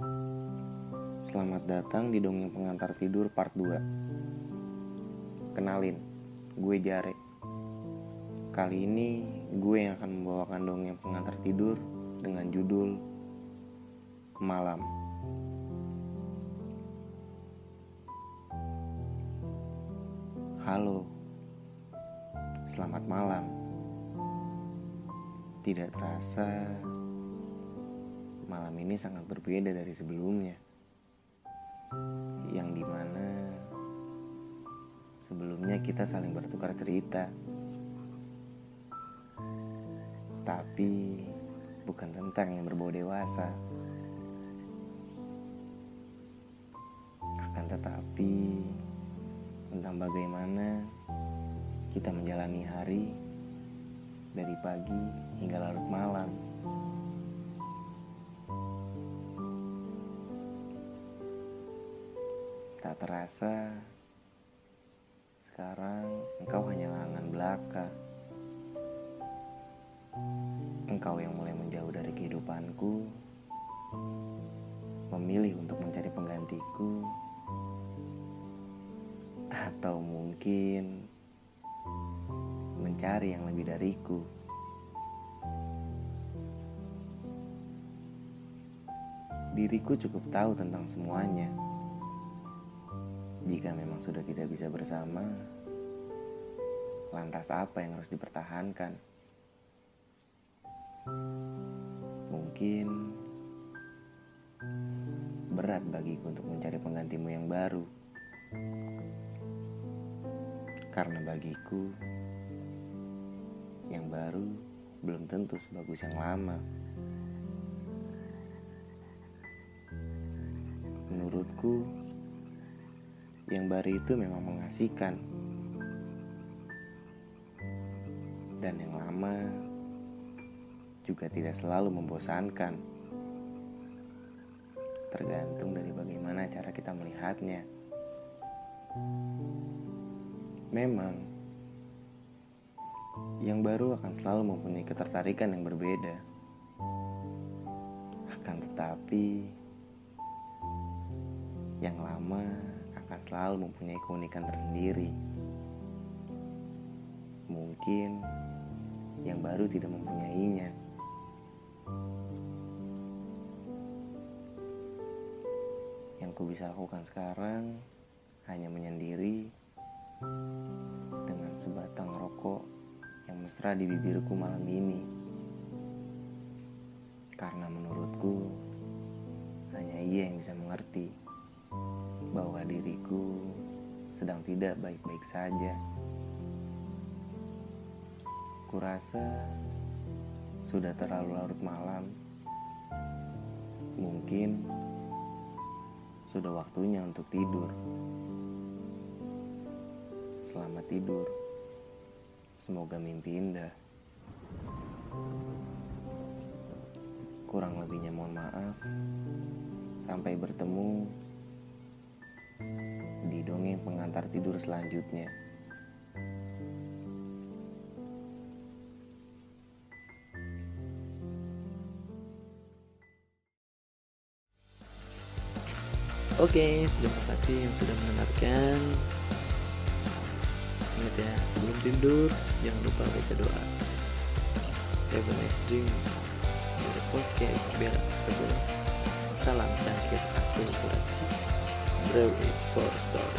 Selamat datang di Dongeng Pengantar Tidur part 2 Kenalin, gue Jare. Kali ini gue yang akan membawakan dongeng pengantar tidur dengan judul Malam. Halo, selamat malam. Tidak terasa malam ini sangat berbeda dari sebelumnya. Yang di mana sebelumnya kita saling bertukar cerita. Tapi bukan tentang yang berbau dewasa. Akan tetapi tentang bagaimana kita menjalani hari dari pagi hingga larut malam. Tak terasa, sekarang engkau hanya lengan belaka. Engkau yang mulai menjauh dari kehidupanku, memilih untuk mencari penggantiku, atau mungkin mencari yang lebih dariku. Diriku cukup tahu tentang semuanya. Jika memang sudah tidak bisa bersama, lantas apa yang harus dipertahankan? Mungkin berat bagiku untuk mencari penggantimu yang baru. Karena bagiku, yang baru belum tentu sebagus yang lama. Menurutku, yang baru itu memang mengasihkan. Dan yang lama juga tidak selalu membosankan. Tergantung dari bagaimana cara kita melihatnya. Memang, yang baru akan selalu mempunyai ketertarikan yang berbeda. Akan tetapi, yang lama akan selalu mempunyai keunikan tersendiri. Mungkin yang baru tidak mempunyainya. Yang ku bisa lakukan sekarang hanya menyendiri dengan sebatang rokok yang mesra di bibirku malam ini. Karena menurutku hanya ia yang bisa mengerti bahwa diriku sedang tidak baik-baik saja. Kurasa sudah terlalu larut malam. Mungkin sudah waktunya untuk tidur. Selamat tidur. Semoga mimpi indah. Kurang lebihnya mohon maaf. Sampai bertemu pengantar tidur selanjutnya. Oke, terima kasih yang sudah mendengarkan. Ingat ya, sebelum tidur jangan lupa baca doa. Have a nice dream. Dari podcast Berak Salam cangkir akulturasi. Brew it for story.